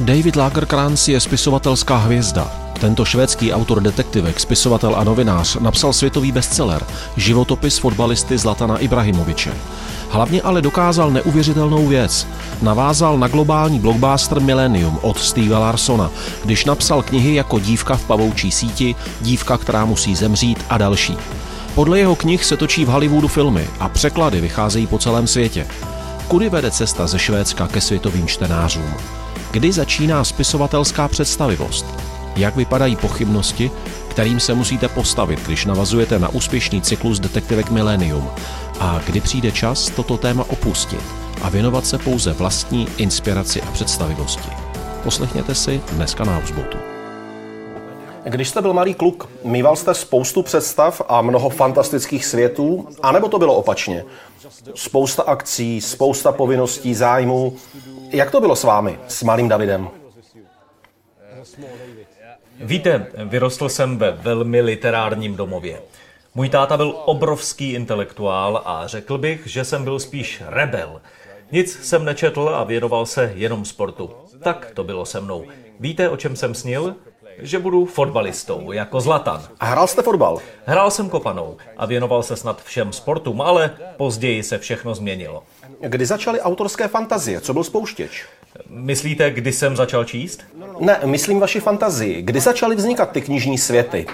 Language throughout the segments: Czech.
David Lagerkrantz je spisovatelská hvězda. Tento švédský autor detektivek, spisovatel a novinář napsal světový bestseller Životopis fotbalisty Zlatana Ibrahimoviče. Hlavně ale dokázal neuvěřitelnou věc. Navázal na globální blockbuster Millennium od Steva Larsona, když napsal knihy jako Dívka v pavoučí síti, Dívka, která musí zemřít a další. Podle jeho knih se točí v Hollywoodu filmy a překlady vycházejí po celém světě. Kudy vede cesta ze Švédska ke světovým čtenářům? Kdy začíná spisovatelská představivost? Jak vypadají pochybnosti, kterým se musíte postavit, když navazujete na úspěšný cyklus Detektivek Millennium? A kdy přijde čas toto téma opustit a věnovat se pouze vlastní inspiraci a představivosti? Poslechněte si dneska na Houseboatu. Když jste byl malý kluk, mýval jste spoustu představ a mnoho fantastických světů, anebo to bylo opačně? Spousta akcí, spousta povinností, zájmů. Jak to bylo s vámi, s malým Davidem? Víte, vyrostl jsem ve velmi literárním domově. Můj táta byl obrovský intelektuál a řekl bych, že jsem byl spíš rebel. Nic jsem nečetl a věnoval se jenom sportu. Tak to bylo se mnou. Víte, o čem jsem snil? Že budu fotbalistou, jako Zlatan. A hrál jste fotbal? Hrál jsem kopanou a věnoval se snad všem sportům, ale později se všechno změnilo. Kdy začaly autorské fantazie? Co byl spouštěč? Myslíte, kdy jsem začal číst? Ne, myslím vaši fantazii. Kdy začaly vznikat ty knižní světy?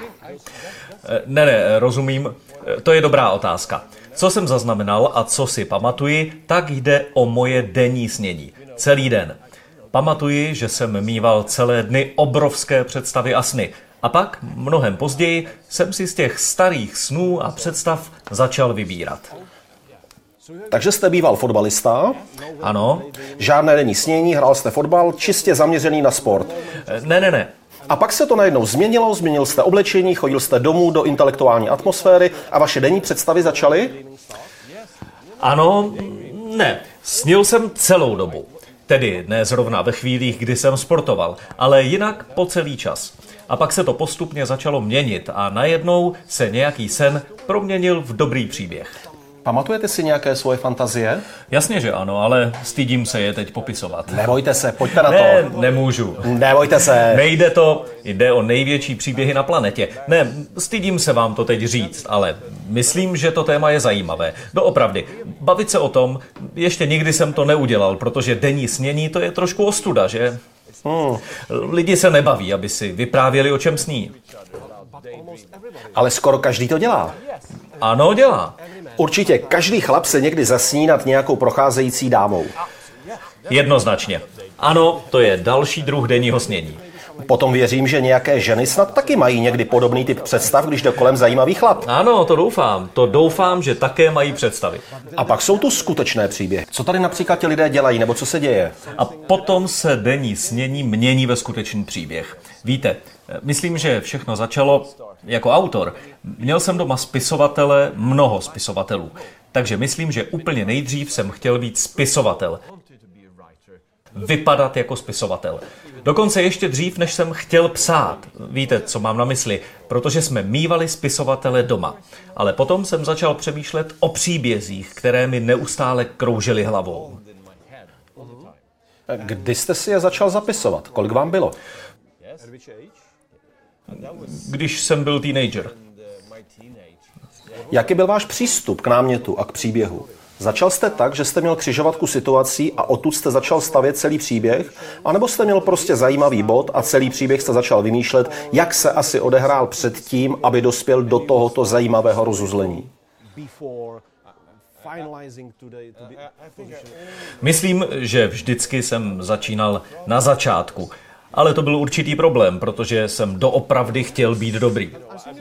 Ne, ne, rozumím. To je dobrá otázka. Co jsem zaznamenal a co si pamatuji, tak jde o moje denní snění. Celý den. Pamatuji, že jsem mýval celé dny obrovské představy a sny. A pak, mnohem později, jsem si z těch starých snů a představ začal vybírat. Takže jste býval fotbalista? Ano. Žádné denní snění, hrál jste fotbal, čistě zaměřený na sport. Ne, ne, ne. A pak se to najednou změnilo, změnil jste oblečení, chodil jste domů do intelektuální atmosféry a vaše denní představy začaly? Ano, ne. Snil jsem celou dobu. Tedy ne zrovna ve chvílích, kdy jsem sportoval, ale jinak po celý čas. A pak se to postupně začalo měnit a najednou se nějaký sen proměnil v dobrý příběh. Pamatujete si nějaké svoje fantazie? Jasně, že ano, ale stydím se je teď popisovat. Nebojte se, pojďte na Ne, to. nemůžu. Nebojte se. Nejde to, jde o největší příběhy na planetě. Ne, stydím se vám to teď říct, ale myslím, že to téma je zajímavé. Doopravdy, bavit se o tom, ještě nikdy jsem to neudělal, protože denní snění to je trošku ostuda, že? Hmm. Lidi se nebaví, aby si vyprávěli, o čem sní. Ale skoro každý to dělá. Ano, dělá. Určitě každý chlap se někdy zasní nad nějakou procházející dámou. Jednoznačně. Ano, to je další druh denního snění. Potom věřím, že nějaké ženy snad taky mají někdy podobný typ představ, když jde kolem zajímavý chlap. Ano, to doufám. To doufám, že také mají představy. A pak jsou tu skutečné příběhy. Co tady například ti lidé dělají, nebo co se děje? A potom se denní snění mění ve skutečný příběh. Víte, myslím, že všechno začalo jako autor. Měl jsem doma spisovatele, mnoho spisovatelů. Takže myslím, že úplně nejdřív jsem chtěl být spisovatel. Vypadat jako spisovatel. Dokonce ještě dřív, než jsem chtěl psát. Víte, co mám na mysli, protože jsme mývali spisovatele doma. Ale potom jsem začal přemýšlet o příbězích, které mi neustále kroužily hlavou. Kdy jste si je začal zapisovat? Kolik vám bylo? Když jsem byl teenager. Jaký byl váš přístup k námětu a k příběhu? Začal jste tak, že jste měl křižovatku situací a odtud jste začal stavět celý příběh? A nebo jste měl prostě zajímavý bod a celý příběh jste začal vymýšlet, jak se asi odehrál předtím, aby dospěl do tohoto zajímavého rozuzlení? Myslím, že vždycky jsem začínal na začátku. Ale to byl určitý problém, protože jsem doopravdy chtěl být dobrý.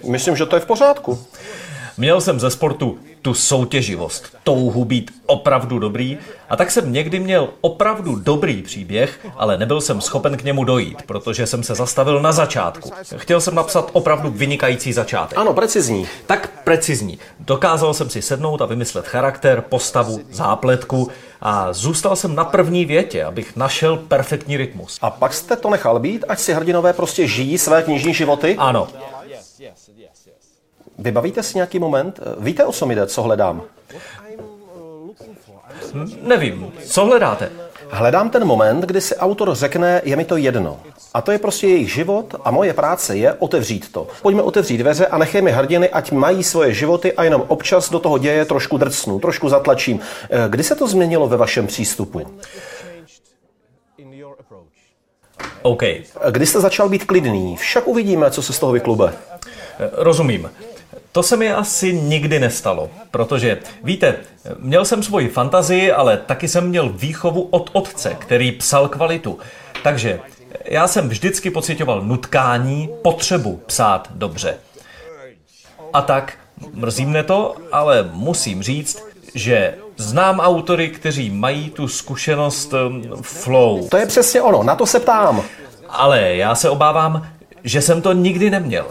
Myslím, že to je v pořádku. Měl jsem ze sportu tu soutěživost, touhu být opravdu dobrý a tak jsem někdy měl opravdu dobrý příběh, ale nebyl jsem schopen k němu dojít, protože jsem se zastavil na začátku. Chtěl jsem napsat opravdu vynikající začátek. Ano, precizní. Tak precizní. Dokázal jsem si sednout a vymyslet charakter, postavu, zápletku a zůstal jsem na první větě, abych našel perfektní rytmus. A pak jste to nechal být, ať si hrdinové prostě žijí své knižní životy? Ano. Vybavíte si nějaký moment? Víte, o co mi jde, co hledám? Nevím, co hledáte? Hledám ten moment, kdy si autor řekne, je mi to jedno. A to je prostě jejich život a moje práce je otevřít to. Pojďme otevřít dveře a nechejme hrdiny, ať mají svoje životy a jenom občas do toho děje trošku drcnu, trošku zatlačím. Eh, kdy se to změnilo ve vašem přístupu? OK. Eh, Kdy jste začal být klidný? Však uvidíme, co se z toho vyklube. Rozumím. To se mi asi nikdy nestalo, protože víte, měl jsem svoji fantazii, ale taky jsem měl výchovu od otce, který psal kvalitu. Takže já jsem vždycky pocitoval nutkání, potřebu psát dobře. A tak, mrzí mne to, ale musím říct, že znám autory, kteří mají tu zkušenost um, flow. To je přesně ono, na to se ptám. Ale já se obávám, že jsem to nikdy neměl.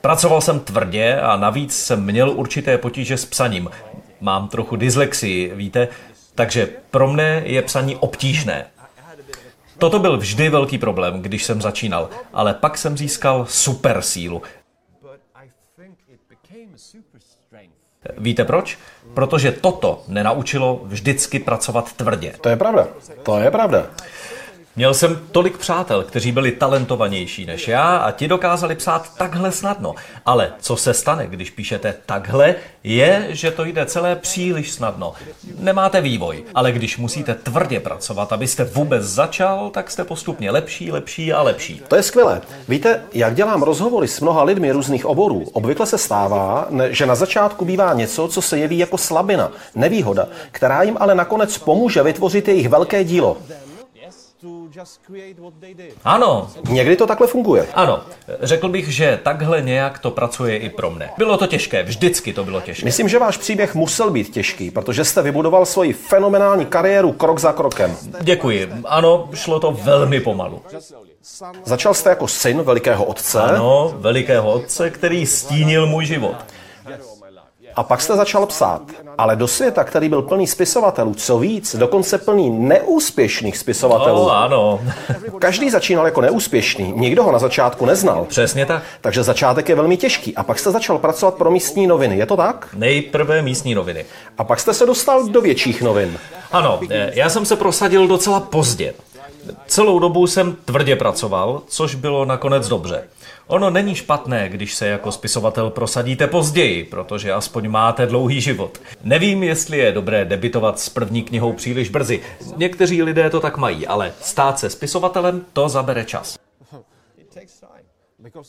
Pracoval jsem tvrdě a navíc jsem měl určité potíže s psaním. Mám trochu dyslexii, víte, takže pro mne je psaní obtížné. Toto byl vždy velký problém, když jsem začínal, ale pak jsem získal super sílu. Víte proč? Protože toto nenaučilo vždycky pracovat tvrdě. To je pravda. To je pravda. Měl jsem tolik přátel, kteří byli talentovanější než já a ti dokázali psát takhle snadno. Ale co se stane, když píšete takhle, je, že to jde celé příliš snadno. Nemáte vývoj, ale když musíte tvrdě pracovat, abyste vůbec začal, tak jste postupně lepší, lepší a lepší. To je skvělé. Víte, jak dělám rozhovory s mnoha lidmi různých oborů, obvykle se stává, že na začátku bývá něco, co se jeví jako slabina, nevýhoda, která jim ale nakonec pomůže vytvořit jejich velké dílo. Ano, Někdy to takhle funguje. ano, řekl bych, že takhle nějak to pracuje i pro mne. Bylo to těžké, vždycky to bylo těžké. Myslím, že váš příběh musel být těžký, protože jste vybudoval svoji fenomenální kariéru krok za krokem. Děkuji. Ano, šlo to velmi pomalu. Začal jste jako syn velikého otce Ano, velikého otce, který stínil můj život. A pak jste začal psát. Ale do světa, který byl plný spisovatelů, co víc, dokonce plný neúspěšných spisovatelů. O, ano, Každý začínal jako neúspěšný, nikdo ho na začátku neznal. přesně tak. Takže začátek je velmi těžký. A pak jste začal pracovat pro místní noviny, je to tak? Nejprve místní noviny. A pak jste se dostal do větších novin. Ano, eh, já jsem se prosadil docela pozdě. Celou dobu jsem tvrdě pracoval, což bylo nakonec dobře. Ono není špatné, když se jako spisovatel prosadíte později, protože aspoň máte dlouhý život. Nevím, jestli je dobré debitovat s první knihou příliš brzy. Někteří lidé to tak mají, ale stát se spisovatelem to zabere čas.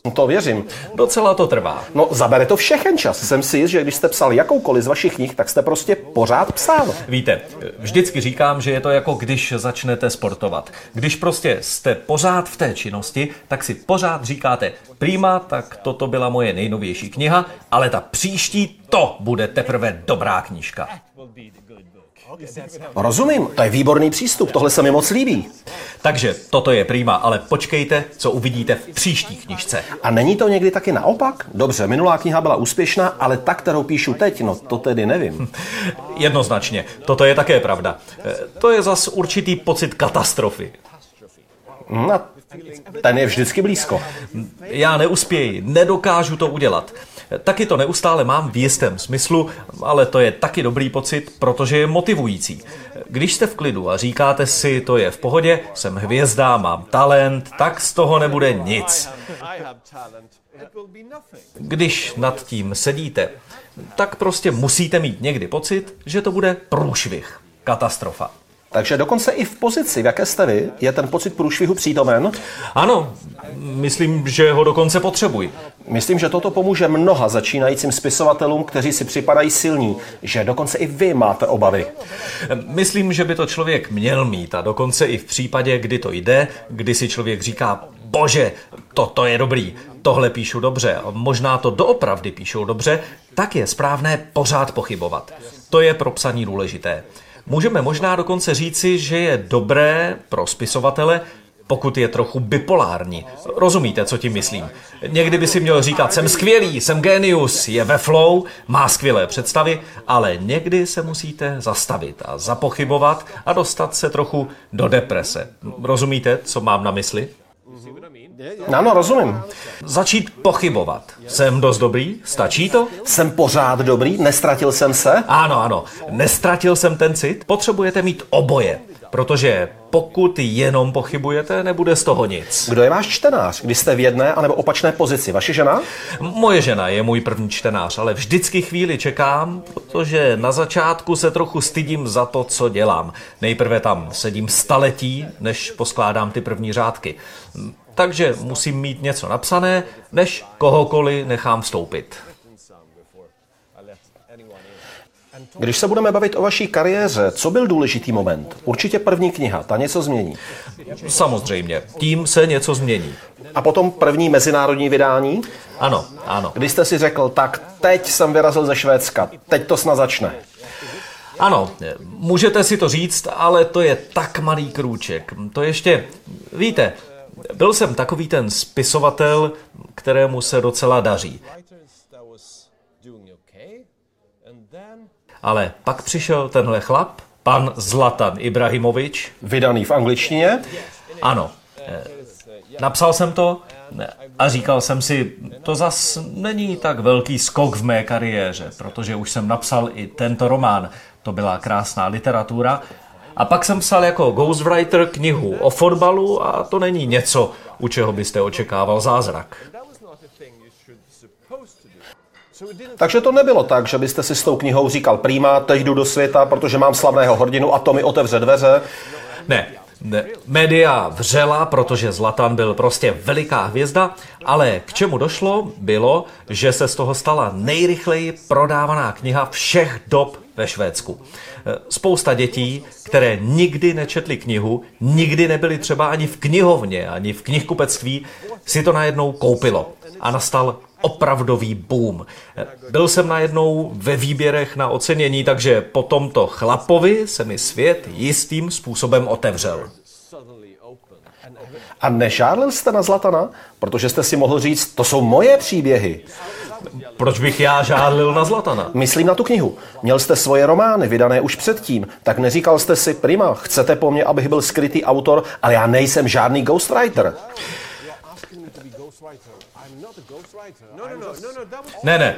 No to věřím. Docela to trvá. No, zabere to všechen čas. Jsem si jist, že když jste psal jakoukoliv z vašich knih, tak jste prostě pořád psal. Víte, vždycky říkám, že je to jako když začnete sportovat. Když prostě jste pořád v té činnosti, tak si pořád říkáte, prima, tak toto byla moje nejnovější kniha, ale ta příští, to bude teprve dobrá knížka. Rozumím, to je výborný přístup, tohle se mi moc líbí. Takže toto je prima, ale počkejte, co uvidíte v příští knižce. A není to někdy taky naopak? Dobře, minulá kniha byla úspěšná, ale ta, kterou píšu teď, no to tedy nevím. Jednoznačně, toto je také pravda. E, To je zas určitý pocit katastrofy. Hm, a ten je vždycky blízko. Já neuspěji, nedokážu to udělat. Taky to neustále mám v jistém smyslu, ale to je taky dobrý pocit, protože je motivující. Když jste v klidu a říkáte si, to je v pohodě, jsem hvězda, mám talent, tak z toho nebude nic. Když nad tím sedíte, tak prostě musíte mít někdy pocit, že to bude průšvih, katastrofa. Takže dokonce i v pozici, v jaké jste vy, je ten pocit průšvihu přítomen. Ano, myslím, že ho dokonce potřebuji. Myslím, že toto pomůže mnoha začínajícím spisovatelům, kteří si připadají silní, že dokonce i vy máte obavy. Myslím, že by to člověk měl mít a dokonce i v případě, kdy to jde, kdy si člověk říká, bože, toto je dobrý, tohle píšu dobře možná to doopravdy píšou dobře, tak je správné pořád pochybovat. To je pro psaní důležité. Můžeme možná dokonce říci, že je dobré pro spisovatele, pokud je trochu bipolární. Rozumíte, co tím myslím? Někdy by si měl říkat, jsem skvělý, jsem genius, je ve flow, má skvělé představy, ale někdy se musíte zastavit a zapochybovat a dostat se trochu do deprese. Rozumíte, co mám na mysli? Ano, rozumím. Začít pochybovat. Jsem dost dobrý? Stačí to? Jsem pořád dobrý, nestratil jsem se. Ano, ano. Nestratil jsem ten cit? Potřebujete mít oboje. Protože pokud jenom pochybujete, nebude z toho nic. Kdo je váš čtenář, když jste v jedné anebo opačné pozici? Vaše žena? Moje žena je můj první čtenář, ale vždycky chvíli čekám, protože na začátku se trochu stydím za to, co dělám. Nejprve tam sedím staletí, než poskládám ty první řádky. Takže musím mít něco napsané, než kohokoliv nechám vstoupit. Když se budeme bavit o vaší kariéře, co byl důležitý moment? Určitě první kniha, ta něco změní. Samozřejmě, tím se něco změní. A potom první mezinárodní vydání? Ano, ano. Kdy jste si řekl, tak teď jsem vyrazil ze Švédska, teď to snad začne. Ano, můžete si to říct, ale to je tak malý krůček. To ještě, víte, byl jsem takový ten spisovatel, kterému se docela daří. Ale pak přišel tenhle chlap, pan Zlatan Ibrahimovič. Vydaný v angličtině? Ano. Napsal jsem to a říkal jsem si, to zas není tak velký skok v mé kariéře, protože už jsem napsal i tento román. To byla krásná literatura. A pak jsem psal jako ghostwriter knihu o fotbalu a to není něco, u čeho byste očekával zázrak. Takže to nebylo tak, že byste si s tou knihou říkal, prima, teď jdu do světa, protože mám slavného hrdinu a to mi otevře dveře. Ne, ne. Média vřela, protože Zlatan byl prostě veliká hvězda, ale k čemu došlo, bylo, že se z toho stala nejrychleji prodávaná kniha všech dob ve Švédsku. Spousta dětí, které nikdy nečetly knihu, nikdy nebyly třeba ani v knihovně, ani v knihkupectví, si to najednou koupilo. A nastal opravdový boom. Byl jsem najednou ve výběrech na ocenění, takže po tomto chlapovi se mi svět jistým způsobem otevřel. A nežádlil jste na Zlatana? Protože jste si mohl říct, to jsou moje příběhy. Proč bych já žádlil na Zlatana? Myslím na tu knihu. Měl jste svoje romány, vydané už předtím. Tak neříkal jste si, prima, chcete po mně, abych byl skrytý autor, ale já nejsem žádný ghostwriter. Ne, ne.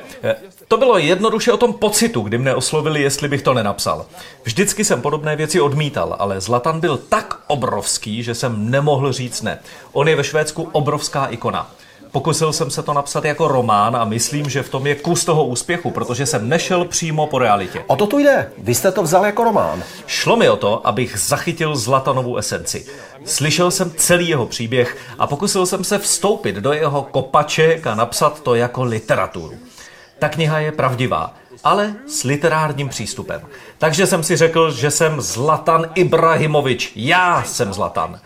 To bylo jednoduše o tom pocitu, kdy mne oslovili, jestli bych to nenapsal. Vždycky jsem podobné věci odmítal, ale Zlatan byl tak obrovský, že jsem nemohl říct ne. On je ve Švédsku obrovská ikona. Pokusil jsem se to napsat jako román a myslím, že v tom je kus toho úspěchu, protože jsem nešel přímo po realitě. O to tu jde. Vy jste to vzal jako román. Šlo mi o to, abych zachytil Zlatanovu esenci. Slyšel jsem celý jeho příběh a pokusil jsem se vstoupit do jeho kopaček a napsat to jako literaturu. Ta kniha je pravdivá, ale s literárním přístupem. Takže jsem si řekl, že jsem Zlatan Ibrahimovič. Já jsem Zlatan.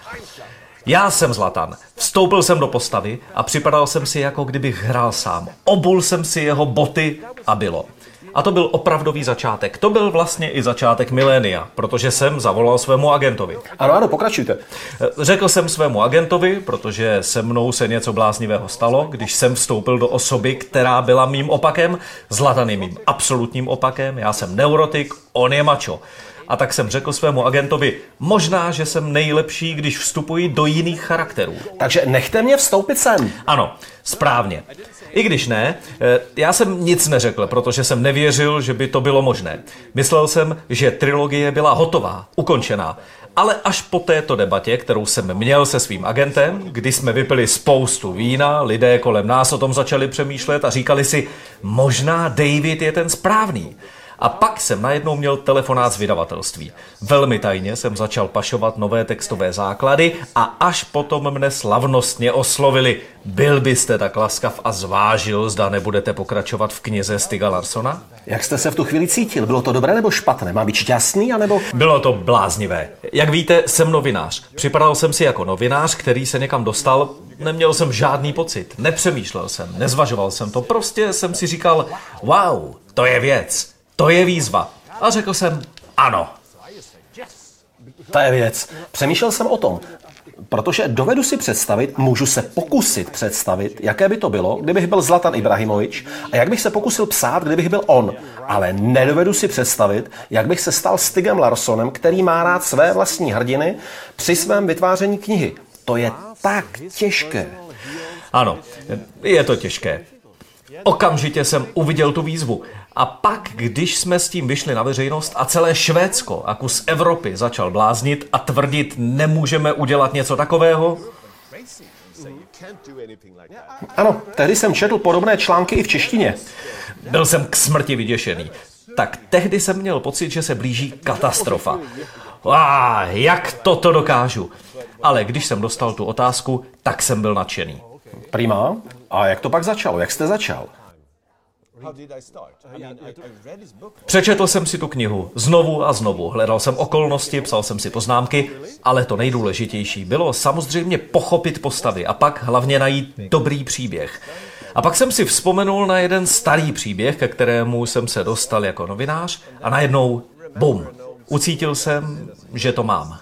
Já jsem Zlatan. Vstoupil jsem do postavy a připadal jsem si, jako kdybych hrál sám. Obul jsem si jeho boty a bylo. A to byl opravdový začátek. To byl vlastně i začátek milénia, protože jsem zavolal svému agentovi. Ano, ano, pokračujte. Řekl jsem svému agentovi, protože se mnou se něco bláznivého stalo, když jsem vstoupil do osoby, která byla mým opakem. Zlatan je mým absolutním opakem, já jsem neurotik, on je mačo. A tak jsem řekl svému agentovi, možná, že jsem nejlepší, když vstupuji do jiných charakterů. Takže nechte mě vstoupit sem. Ano, správně. I když ne, eh, já jsem nic neřekl, protože jsem nevěřil, že by to bylo možné. Myslel jsem, že trilogie byla hotová, ukončená. Ale až po této debatě, kterou jsem měl se svým agentem, kdy jsme vypili spoustu vína, lidé kolem nás o tom začali přemýšlet a říkali si, možná David je ten správný. A pak jsem najednou měl telefonát z vydavatelství. Velmi tajně jsem začal pašovat nové textové základy a až potom mne slavnostně oslovili. Byl byste tak laskav a zvážil, zda nebudete pokračovat v knize Stiga Larsona? Jak jste se v tu chvíli cítil? Bylo to dobré nebo špatné? Má být šťastný, anebo... Bylo to bláznivé. Jak víte, jsem novinář. Připadal jsem si jako novinář, který se někam dostal. Neměl jsem žádný pocit. Nepřemýšlel jsem, nezvažoval jsem to. Prostě jsem si říkal, wow, to je věc. To je výzva. A řekl jsem ano. To je věc. Přemýšlel jsem o tom, protože dovedu si představit, můžu se pokusit představit, jaké by to bylo, kdybych byl Zlatan Ibrahimovič a jak bych se pokusil psát, kdybych byl on. Ale nedovedu si představit, jak bych se stal Stigem Larsonem, který má rád své vlastní hrdiny při svém vytváření knihy. To je tak těžké. Ano, je to těžké. Okamžitě jsem uviděl tu výzvu. A pak, když jsme s tím vyšli na veřejnost a celé Švédsko a kus Evropy začal bláznit a tvrdit, nemůžeme udělat něco takového, Ano, tehdy jsem četl podobné články i v češtině. byl jsem k smrti vyděšený. Tak tehdy jsem měl pocit, že se blíží katastrofa. Ah, jak toto dokážu? Ale když jsem dostal tu otázku, tak jsem byl nadšený. Prima. A jak to pak začalo? Jak jste začal? Přečetl jsem si tu knihu znovu a znovu, hledal jsem okolnosti, psal jsem si poznámky, ale to nejdůležitější bylo samozřejmě pochopit postavy a pak hlavně najít dobrý příběh. A pak jsem si vzpomenul na jeden starý příběh, ke kterému jsem se dostal jako novinář a najednou, bum, ucítil jsem, že to mám.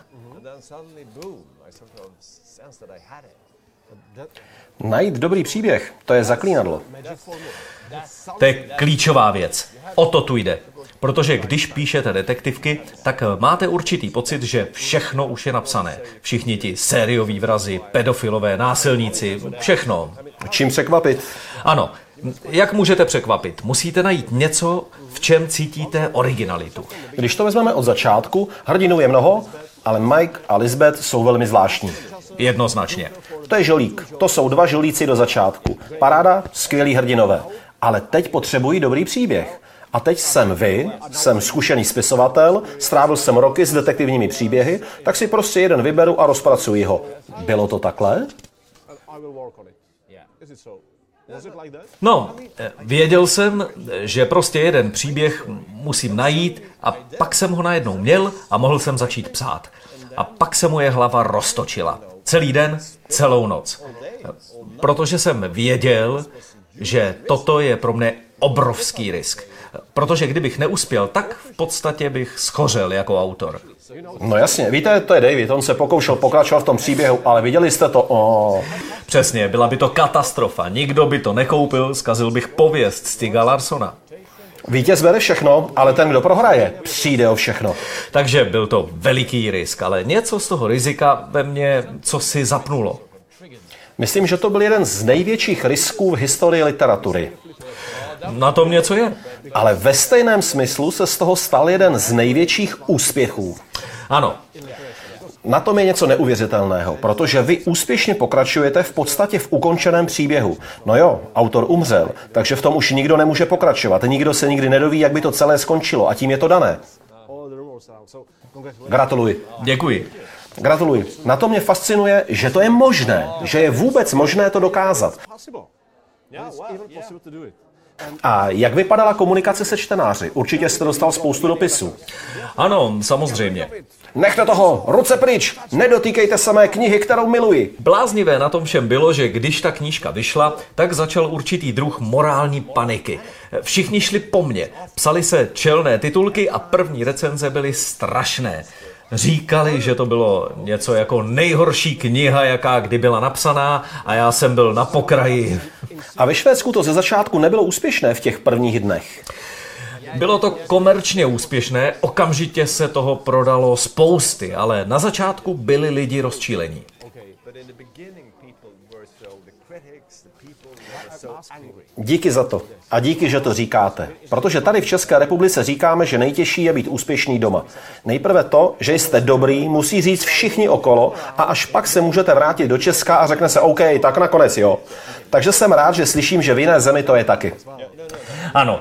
Najít dobrý příběh, to je zaklínadlo. To je klíčová věc. O to tu jde. Protože když píšete detektivky, tak máte určitý pocit, že všechno už je napsané. Všichni ti sérioví vrazy, pedofilové, násilníci, všechno. Čím překvapit? Ano, jak můžete překvapit? Musíte najít něco, v čem cítíte originalitu. Když to vezmeme od začátku, hrdinů je mnoho, ale Mike a Lisbeth jsou velmi zvláštní. Jednoznačně. To je žolík. To jsou dva žolíci do začátku. Paráda, skvělí hrdinové. Ale teď potřebují dobrý příběh. A teď jsem vy, jsem zkušený spisovatel, strávil jsem roky s detektivními příběhy, tak si prostě jeden vyberu a rozpracuji ho. Bylo to takhle? No, eh, věděl jsem, že prostě jeden příběh musím najít a pak jsem ho najednou měl a mohl jsem začít psát. A pak se moje hlava roztočila. Celý den, celou noc. Protože jsem věděl, že toto je pro mě obrovský risk. Protože kdybych neuspěl, tak v podstatě bych schořel jako autor. No jasně, víte, to je David, on se pokoušel pokračovat v tom příběhu, ale viděli jste to? Oh. Přesně, byla by to katastrofa. Nikdo by to nekoupil, zkazil bych pověst Stiga Larsona. Vítěz bere všechno, ale ten, kdo prohraje, přijde o všechno. Takže byl to veliký risk, ale něco z toho rizika ve mně co si zapnulo. Myslím, že to byl jeden z největších risků v historii literatury. Na tom něco je. Ale ve stejném smyslu se z toho stal jeden z největších úspěchů. Ano, Na tom je něco neuvěřitelného, protože vy úspěšně pokračujete v podstatě v ukončeném příběhu. No jo, autor umřel, takže v tom už nikdo nemůže pokračovat. Nikdo se nikdy nedoví, jak by to celé skončilo a tím je to dané. Gratuluji. děkuji. Gratuluji. Na to mě fascinuje, že to je možné, že je vůbec možné to dokázat. A jak vypadala komunikace se čtenáři? Určitě jste dostal spoustu dopisů. Ano, samozřejmě. Nechte toho, ruce pryč, nedotýkejte se mé knihy, kterou miluji. Bláznivé na tom všem bylo, že když ta knížka vyšla, tak začal určitý druh morální paniky. Všichni šli po mně, psali se čelné titulky a první recenze byly strašné. Říkali, že to bylo něco jako nejhorší kniha, jaká kdy byla napsaná a já jsem byl na pokraji. A ve Švédsku to ze začátku nebylo úspěšné v těch prvních dnech. Bylo to komerčně úspěšné, okamžitě se toho prodalo spousty, ale na začátku byli lidi rozčílení. Díky za to. A díky, že to říkáte. Protože tady v České republice říkáme, že nejtěžší je být úspěšný doma. Nejprve to, že jste dobrý, musí říct všichni okolo a až pak se můžete vrátit do Česka a řekne se OK, tak nakonec jo. Takže jsem rád, že slyším, že v jiné zemi to je taky. Ano,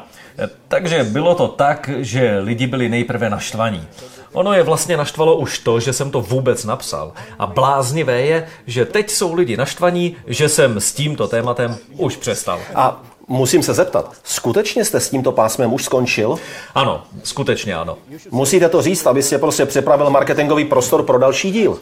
takže bylo to tak, že lidi byli nejprve naštvaní. Ono je vlastně naštvalo už to, že jsem to vůbec napsal. A bláznivé je, že teď jsou lidi naštvaní, že jsem s tímto tématem už přestal. A musím se zeptat, skutečně jste s tímto pásmem už skončil? Ano, skutečně ano. Musíte to říct, aby si prostě připravil marketingový prostor pro další díl.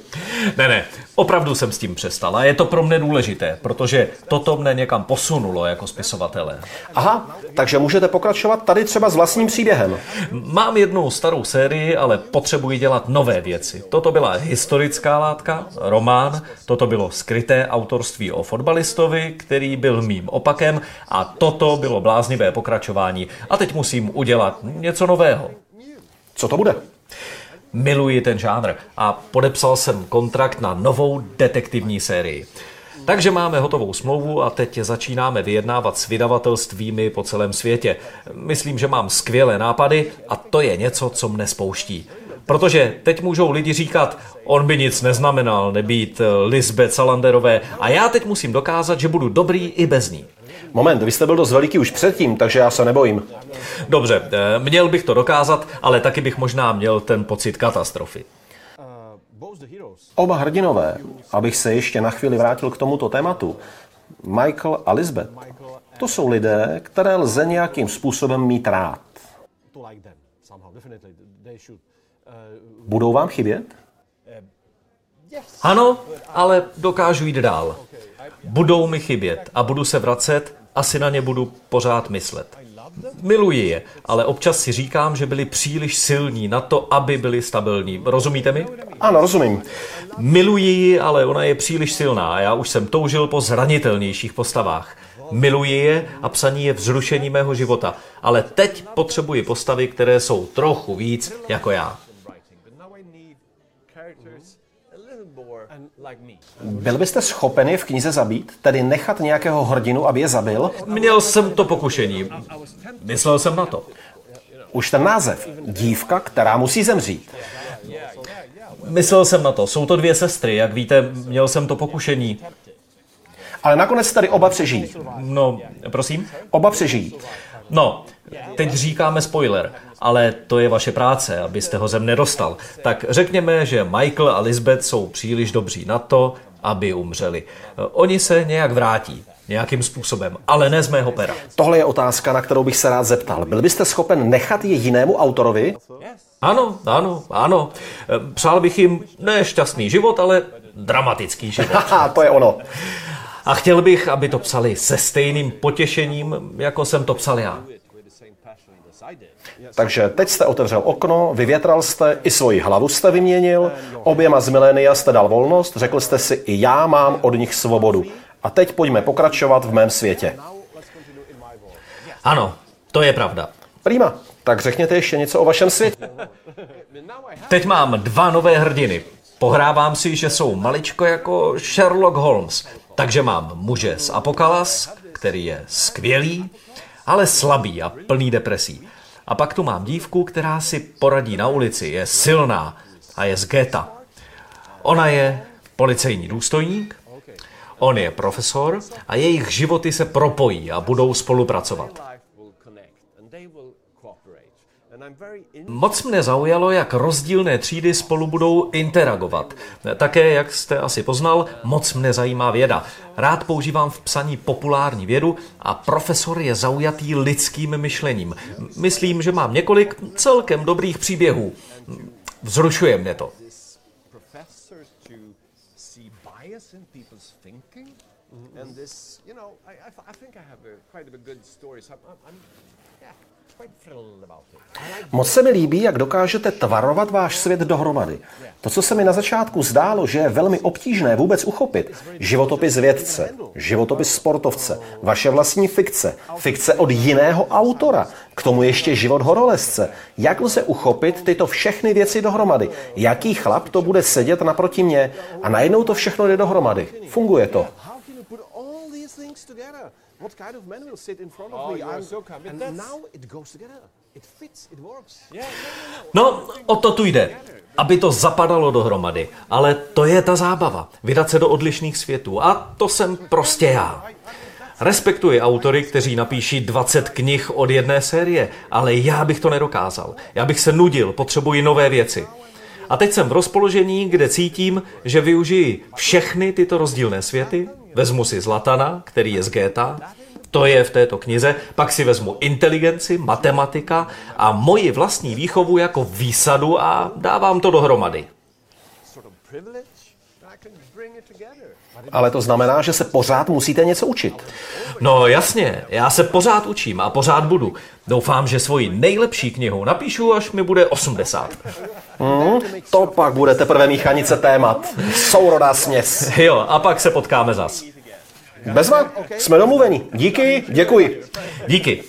Ne, ne, opravdu jsem s tím přestal a je to pro mě důležité, protože toto mne někam posunulo jako spisovatele. Aha, takže můžete pokračovat tady třeba s vlastním příběhem. Mám jednu starou sérii, ale potřebuji dělat nové věci. Toto byla historická látka, román, toto bylo skryté autorství o fotbalistovi, který byl mým opakem a toto bylo bláznivé pokračování. A teď musím udělat něco nového. Co to bude? Miluji ten žánr a podepsal jsem kontrakt na novou detektivní sérii. Takže máme hotovou smlouvu a teď začínáme vyjednávat s vydavatelstvími po celém světě. Myslím, že mám skvělé nápady a to je něco, co mne spouští. Protože teď můžou lidi říkat, on by nic neznamenal nebýt eh, Lisbeth Salanderové a já teď musím dokázat, že budu dobrý i bez ní. Moment, vy jste byl dost veliký už předtím, takže já se nebojím. Dobře, eh, měl bych to dokázat, ale taky bych možná měl ten pocit katastrofy. Oba hrdinové, abych se ještě na chvíli vrátil k tomuto tématu, Michael a Lisbeth, to jsou lidé, které lze nějakým způsobem mít rád. Budou vám chybět? Ano, ale dokážu jít dál. Budou mi chybět a budu se vracet, asi na ně budu pořád myslet. Miluji je, ale občas si říkám, že byli příliš silní na to, aby byli stabilní. Rozumíte mi? Ano, rozumím. Miluji ji, ale ona je příliš silná a já už jsem toužil po zranitelnějších postavách. Miluji je a psaní je vzrušení mého života, ale teď potřebuji postavy, které jsou trochu víc jako já. Byl byste schopen je v knize zabít? Tedy nechat nějakého hrdinu, aby je zabil? Měl jsem to pokušení. Myslel jsem na to. Už ten název. Dívka, která musí zemřít. Myslel jsem na to. Jsou to dvě sestry, jak víte, měl jsem to pokušení. Ale nakonec tady oba přežijí. No, prosím? Oba přežijí. No, teď říkáme spoiler, ale to je vaše práce, abyste ho zem nedostal. Tak řekněme, že Michael a Lisbeth jsou příliš dobří na to, aby umřeli. Oni se nějak vrátí, nějakým způsobem, ale ne z mého pera. Tohle je otázka, na kterou bych se rád zeptal. Byl byste schopen nechat je jinému autorovi? Ano, ano, ano. Přál bych jim ne šťastný život, ale dramatický život. Haha, to je ono. A chtěl bych, aby to psali se stejným potěšením, jako jsem to psal já. Takže teď jste otevřel okno, vyvětral jste, i svoji hlavu jste vyměnil, oběma z milénia jste dal volnost, řekl jste si, i já mám od nich svobodu. A teď pojďme pokračovat v mém světě. Ano, to je pravda. Prima, tak řekněte ještě něco o vašem světě. Teď mám dva nové hrdiny. Pohrávám si, že jsou maličko jako Sherlock Holmes. Takže mám muže z Apokalas, který je skvělý, ale slabý a plný depresí. A pak tu mám dívku, která si poradí na ulici, je silná a je z geta. Ona je policejní důstojník, on je profesor a jejich životy se propojí a budou spolupracovat. Moc mne zaujalo, jak rozdílné třídy spolu budou interagovat. Také, jak jste asi poznal, moc mne zajímá věda. Rád používám v psaní populární vědu a profesor je zaujatý lidským myšlením. Myslím, že mám několik celkem dobrých příběhů. Vzrušuje mě to. And this, you know, I, I, I think I have a, quite a good story. So I'm, I'm, yeah. Moc se mi líbí, jak dokážete tvarovat váš svět dohromady. To, co se mi na začátku zdálo, že je velmi obtížné vůbec uchopit, životopis vědce, životopis sportovce, vaše vlastní fikce, fikce od jiného autora, k tomu ještě život horolezce. Jak lze uchopit tyto všechny věci dohromady? Jaký chlap to bude sedět naproti mě? A najednou to všechno jde dohromady. Funguje to what kind of man will sit in front of oh, me? I'm, so and now it goes together. It fits, it works. No, o to tu jde. Aby to zapadalo dohromady. Ale to je ta zábava. Vydat se do odlišných světů. A to jsem prostě já. Respektuji autory, kteří napíší 20 knih od jedné série, ale já bych to nedokázal. Já bych se nudil, potřebuji nové věci. A teď jsem v rozpoložení, kde cítím, že využiji všechny tyto rozdílné světy, vezmu si Zlatana, který je z Geta, to je v této knize, pak si vezmu inteligenci, matematika a moji vlastní výchovu jako výsadu a dávám to dohromady. Ale to znamená, že se pořád musíte něco učit. No jasně, já se pořád učím a pořád budu. Doufám, že svoji nejlepší knihu napíšu, až mi bude 80. Hmm, to pak bude teprve míchanice témat. Sourodá směs. Jo, a pak se potkáme zas. Bezva, jsme domluveni. Díky, děkuji. Díky.